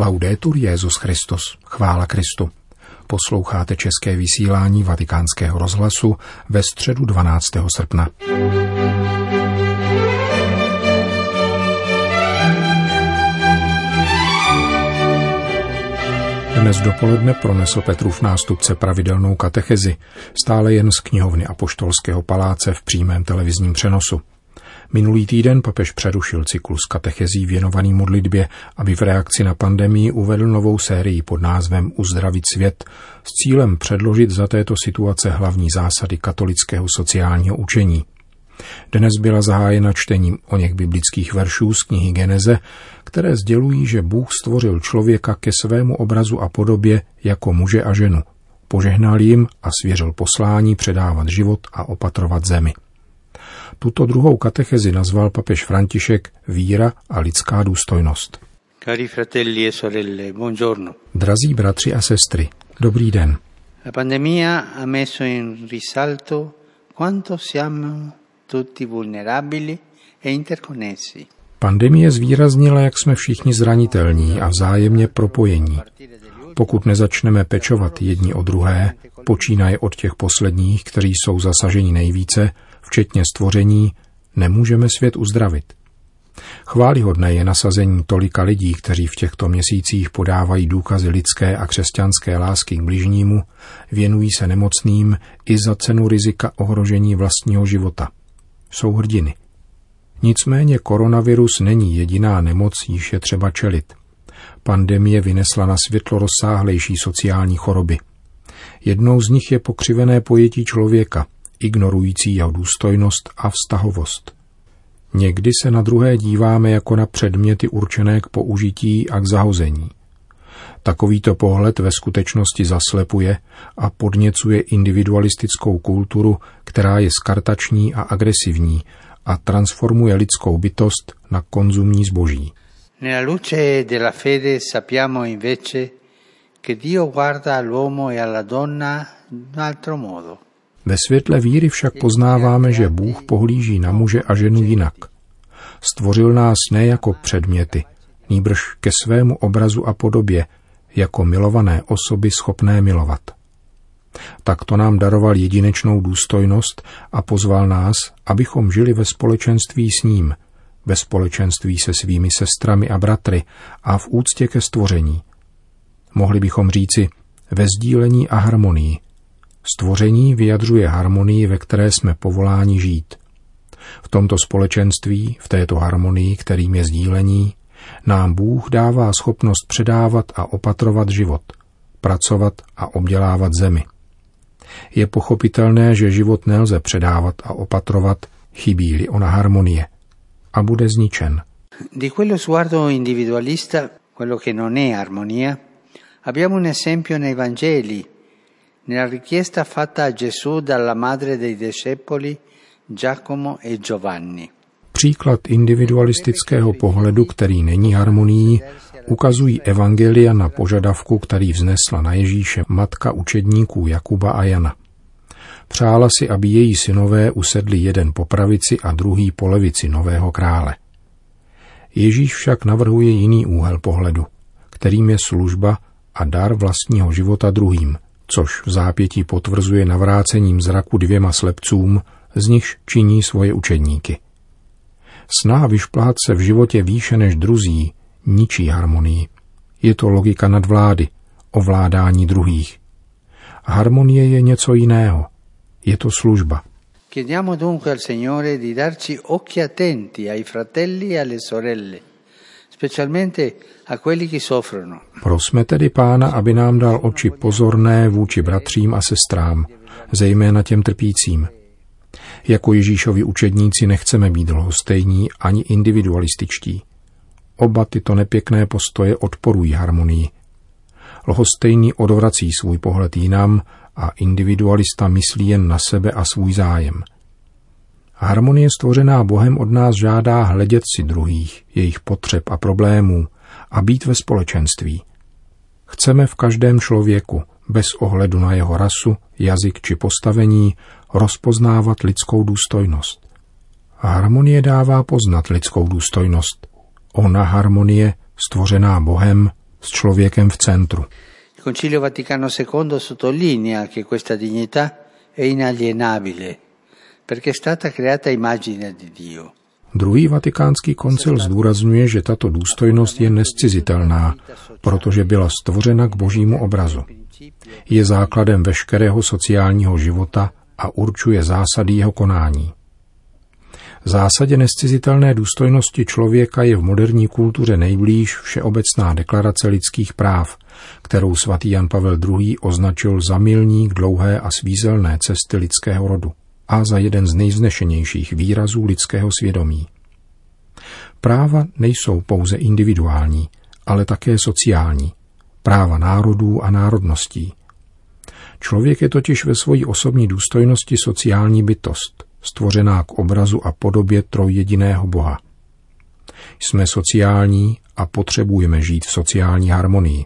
Laudetur Jezus Christus, chvála Kristu. Posloucháte české vysílání Vatikánského rozhlasu ve středu 12. srpna. Dnes dopoledne pronesl Petrův nástupce pravidelnou katechezi, stále jen z knihovny Apoštolského paláce v přímém televizním přenosu. Minulý týden papež přerušil cyklus katechezí věnovaný modlitbě, aby v reakci na pandemii uvedl novou sérii pod názvem Uzdravit svět s cílem předložit za této situace hlavní zásady katolického sociálního učení. Dnes byla zahájena čtením o něch biblických veršů z knihy Geneze, které sdělují, že Bůh stvořil člověka ke svému obrazu a podobě jako muže a ženu. Požehnal jim a svěřil poslání předávat život a opatrovat zemi. Tuto druhou katechezi nazval papež František Víra a lidská důstojnost. Cari fratelli e sorelle, buongiorno. Drazí bratři a sestry, dobrý den. La pandemia ha messo in risalto quanto siamo tutti vulnerabili e interconnessi. Pandemie zvýraznila, jak jsme všichni zranitelní a vzájemně propojení. Pokud nezačneme pečovat jedni o druhé, počínaje od těch posledních, kteří jsou zasaženi nejvíce, včetně stvoření, nemůžeme svět uzdravit. Chválihodné je nasazení tolika lidí, kteří v těchto měsících podávají důkazy lidské a křesťanské lásky k bližnímu, věnují se nemocným i za cenu rizika ohrožení vlastního života. Jsou hrdiny. Nicméně koronavirus není jediná nemoc, již je třeba čelit. Pandemie vynesla na světlo rozsáhlejší sociální choroby. Jednou z nich je pokřivené pojetí člověka – ignorující jeho důstojnost a vztahovost. Někdy se na druhé díváme jako na předměty určené k použití a k zahození. Takovýto pohled ve skutečnosti zaslepuje a podněcuje individualistickou kulturu, která je skartační a agresivní a transformuje lidskou bytost na konzumní zboží. Nella luce della fede sappiamo invece che Dio guarda all'uomo e alla donna in altro modo. Ve světle víry však poznáváme, že Bůh pohlíží na muže a ženu jinak. Stvořil nás ne jako předměty, nýbrž ke svému obrazu a podobě, jako milované osoby schopné milovat. Takto nám daroval jedinečnou důstojnost a pozval nás, abychom žili ve společenství s ním, ve společenství se svými sestrami a bratry a v úctě ke stvoření. Mohli bychom říci ve sdílení a harmonii, Stvoření vyjadřuje harmonii, ve které jsme povoláni žít. V tomto společenství, v této harmonii, kterým je sdílení, nám Bůh dává schopnost předávat a opatrovat život, pracovat a obdělávat zemi. Je pochopitelné, že život nelze předávat a opatrovat, chybí-li ona harmonie, a bude zničen. Di quello sguardo individualista, quello che non è armonia, abbiamo un esempio nei Vangeli nella richiesta fatta a Gesù dalla madre dei discepoli Giacomo e Giovanni. Příklad individualistického pohledu, který není harmonií, ukazují evangelia na požadavku, který vznesla na Ježíše matka učedníků Jakuba a Jana. Přála si, aby její synové usedli jeden po pravici a druhý po levici nového krále. Ježíš však navrhuje jiný úhel pohledu, kterým je služba a dar vlastního života druhým – což v zápětí potvrzuje navrácením zraku dvěma slepcům, z nichž činí svoje učedníky. Snaha vyšplhat se v životě výše než druzí ničí harmonii. Je to logika nadvlády, ovládání druhých. Harmonie je něco jiného. Je to služba. Chiediamo dunque al Signore di darci occhi attenti ai fratelli e alle sorelle Prosme tedy Pána, aby nám dal oči pozorné vůči bratřím a sestrám, zejména těm trpícím. Jako Ježíšovi učedníci nechceme být lhostejní ani individualističtí. Oba tyto nepěkné postoje odporují harmonii. Lhostejný odvrací svůj pohled jinam a individualista myslí jen na sebe a svůj zájem – Harmonie stvořená Bohem od nás žádá hledět si druhých, jejich potřeb a problémů a být ve společenství. Chceme v každém člověku, bez ohledu na jeho rasu, jazyk či postavení, rozpoznávat lidskou důstojnost. Harmonie dává poznat lidskou důstojnost. Ona harmonie, stvořená Bohem, s člověkem v centru. Il Concilio Vaticano II sottolinea che questa dignità è inalienabile Druhý vatikánský koncil zdůrazňuje, že tato důstojnost je nescizitelná, protože byla stvořena k božímu obrazu. Je základem veškerého sociálního života a určuje zásady jeho konání. Zásadě nescizitelné důstojnosti člověka je v moderní kultuře nejblíž Všeobecná deklarace lidských práv, kterou svatý Jan Pavel II. označil za milník dlouhé a svízelné cesty lidského rodu a za jeden z nejvznešenějších výrazů lidského svědomí. Práva nejsou pouze individuální, ale také sociální. Práva národů a národností. Člověk je totiž ve své osobní důstojnosti sociální bytost, stvořená k obrazu a podobě trojjediného Boha. Jsme sociální a potřebujeme žít v sociální harmonii.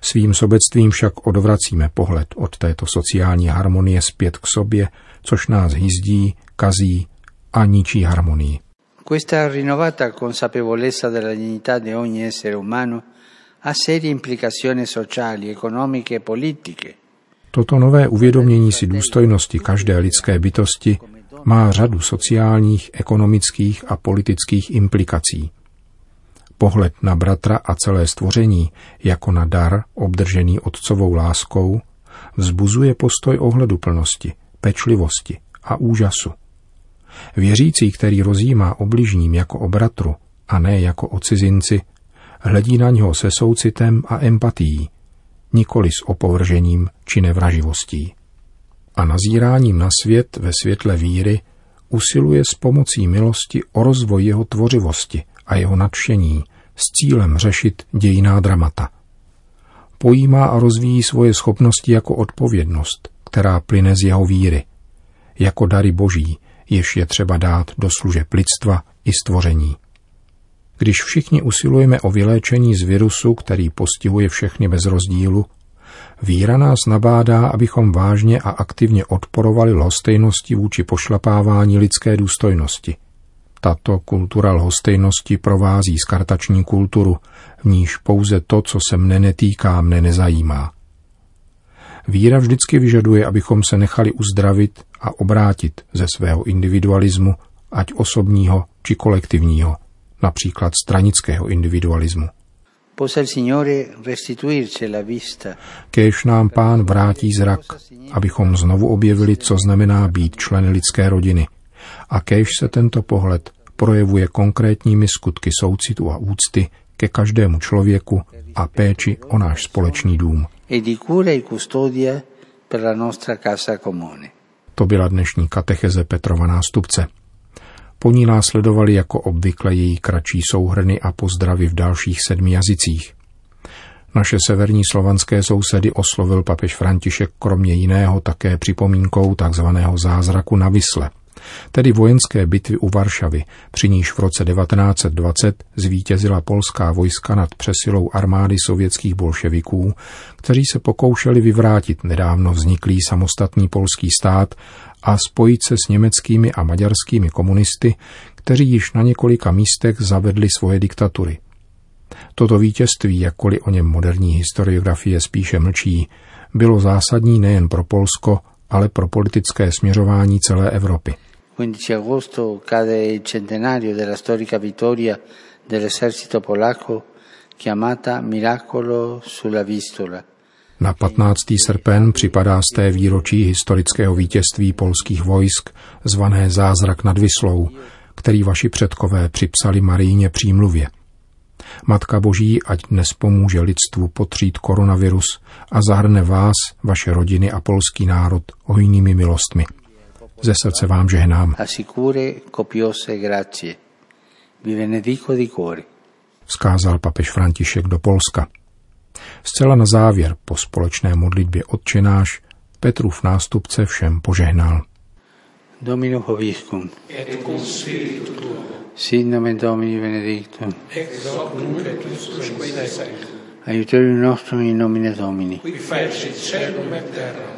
Svým sobectvím však odvracíme pohled od této sociální harmonie zpět k sobě, což nás hyzdí, kazí a ničí harmonii. Questa rinnovata consapevolezza della dignità di ogni essere umano ha serie implicazioni sociali, economiche e politiche. Toto nové uvědomění si důstojnosti každé lidské bytosti má řadu sociálních, ekonomických a politických implikací. Pohled na bratra a celé stvoření jako na dar obdržený otcovou láskou vzbuzuje postoj ohleduplnosti, pečlivosti a úžasu. Věřící, který rozjímá obližním jako o bratru a ne jako o cizinci, hledí na něho se soucitem a empatií, nikoli s opovržením či nevraživostí. A nazíráním na svět ve světle víry usiluje s pomocí milosti o rozvoj jeho tvořivosti a jeho nadšení s cílem řešit dějiná dramata. Pojímá a rozvíjí svoje schopnosti jako odpovědnost, která plyne z jeho víry, jako dary boží, jež je třeba dát do služeb lidstva i stvoření. Když všichni usilujeme o vyléčení z virusu, který postihuje všechny bez rozdílu, víra nás nabádá, abychom vážně a aktivně odporovali lhostejnosti vůči pošlapávání lidské důstojnosti. Tato kultura lhostejnosti provází skartační kulturu, v níž pouze to, co se mne netýká, mne nezajímá. Víra vždycky vyžaduje, abychom se nechali uzdravit a obrátit ze svého individualismu, ať osobního či kolektivního, například stranického individualismu. Kéž nám pán vrátí zrak, abychom znovu objevili, co znamená být členy lidské rodiny. A kéž se tento pohled projevuje konkrétními skutky soucitu a úcty ke každému člověku a péči o náš společný dům. E e to byla dnešní katecheze Petrova nástupce. Po ní následovali jako obvykle její kratší souhrny a pozdravy v dalších sedmi jazycích. Naše severní slovanské sousedy oslovil papež František kromě jiného také připomínkou tzv. zázraku na Vysle, tedy vojenské bitvy u Varšavy, při níž v roce 1920 zvítězila polská vojska nad přesilou armády sovětských bolševiků, kteří se pokoušeli vyvrátit nedávno vzniklý samostatný polský stát a spojit se s německými a maďarskými komunisty, kteří již na několika místech zavedli svoje diktatury. Toto vítězství, jakkoliv o něm moderní historiografie spíše mlčí, bylo zásadní nejen pro Polsko, ale pro politické směřování celé Evropy. 15 agosto cade il centenario della storica vittoria dell'esercito polacco chiamata Miracolo sulla Vistola. Na 15. srpen připadá z té výročí historického vítězství polských vojsk zvané Zázrak nad Vyslou, který vaši předkové připsali Maríně přímluvě. Matka Boží ať dnes pomůže lidstvu potřít koronavirus a zahrne vás, vaše rodiny a polský národ hojnými milostmi. Ze srdce vám žehnám. Vzkázal papež František do Polska. Zcela na závěr po společné modlitbě odčenáš Petrův nástupce všem požehnal. Domino Hoviscum. Et cum spiritu tuo. Sit nomen Domini benedictum. Ex hoc nunc et usque in Aiutorium nostrum in nomine Domini. Qui fecit celum et terra.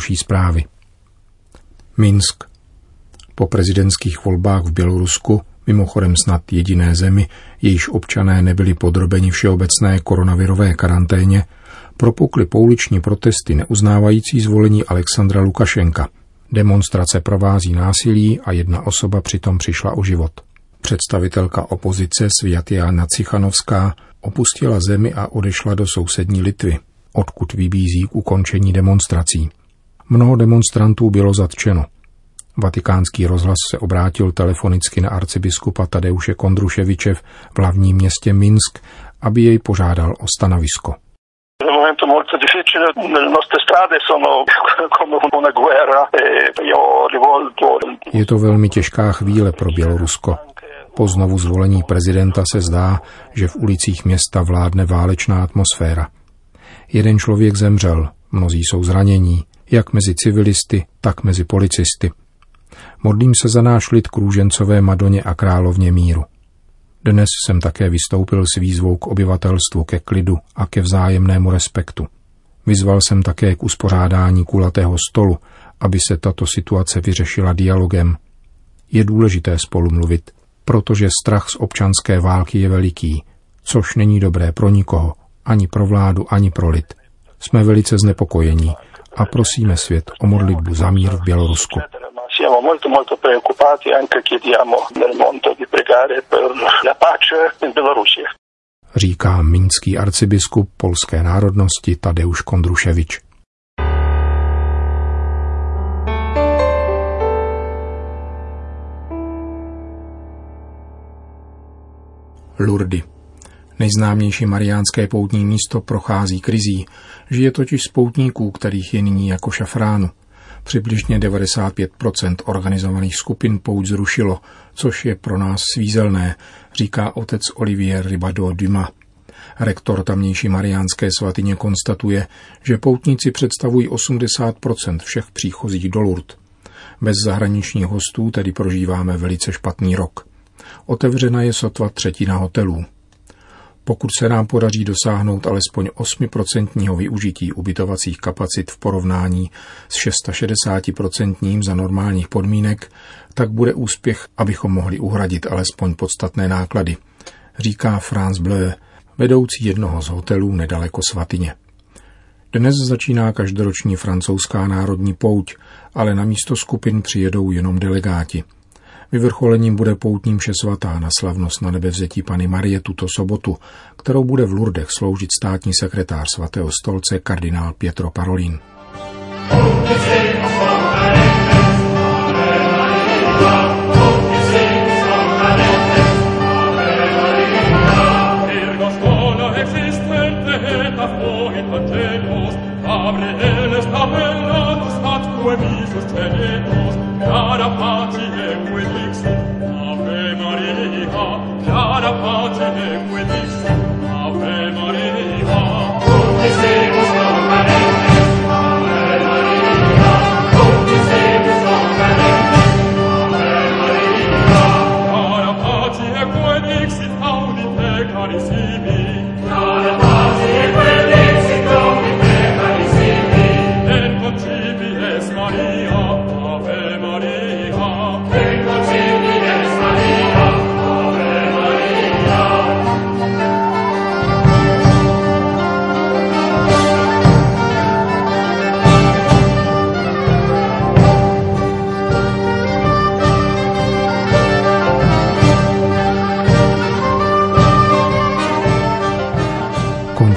Další zprávy. Minsk. Po prezidentských volbách v Bělorusku, mimochodem snad jediné zemi, jejíž občané nebyli podrobeni všeobecné koronavirové karanténě, propukly pouliční protesty neuznávající zvolení Alexandra Lukašenka. Demonstrace provází násilí a jedna osoba přitom přišla o život. Představitelka opozice Sviatiana Cichanovská opustila zemi a odešla do sousední Litvy, odkud vybízí k ukončení demonstrací. Mnoho demonstrantů bylo zatčeno. Vatikánský rozhlas se obrátil telefonicky na arcibiskupa Tadeuše Kondruševiče v hlavním městě Minsk, aby jej požádal o stanovisko. Je to velmi těžká chvíle pro Bělorusko. Po znovu zvolení prezidenta se zdá, že v ulicích města vládne válečná atmosféra. Jeden člověk zemřel, mnozí jsou zranění, jak mezi civilisty, tak mezi policisty. Modlím se za náš lid kružencové Madoně a královně míru. Dnes jsem také vystoupil s výzvou k obyvatelstvu, ke klidu a ke vzájemnému respektu. Vyzval jsem také k uspořádání kulatého stolu, aby se tato situace vyřešila dialogem. Je důležité spolu mluvit, protože strach z občanské války je veliký, což není dobré pro nikoho, ani pro vládu, ani pro lid. Jsme velice znepokojení a prosíme svět o modlitbu za mír v Bělorusku. Říká minský arcibiskup polské národnosti Tadeusz Kondruševič. Lurdy. Nejznámější mariánské poutní místo prochází krizí, žije totiž spoutníků, kterých je nyní jako šafránu. Přibližně 95% organizovaných skupin pouť zrušilo, což je pro nás svízelné, říká otec Olivier Ribado Duma. Rektor tamnější mariánské svatyně konstatuje, že poutníci představují 80% všech příchozích do Lourdes. Bez zahraničních hostů tedy prožíváme velice špatný rok. Otevřena je sotva třetina hotelů. Pokud se nám podaří dosáhnout alespoň 8% využití ubytovacích kapacit v porovnání s 660% za normálních podmínek, tak bude úspěch, abychom mohli uhradit alespoň podstatné náklady, říká Franz Bleu, vedoucí jednoho z hotelů nedaleko Svatyně. Dnes začíná každoroční francouzská národní pouť, ale na místo skupin přijedou jenom delegáti – Vyvrcholením bude poutním mše svatá na slavnost na nebevzetí Pany Marie tuto sobotu, kterou bude v Lurdech sloužit státní sekretář svatého stolce kardinál Pietro Parolin. chiara pace negue disse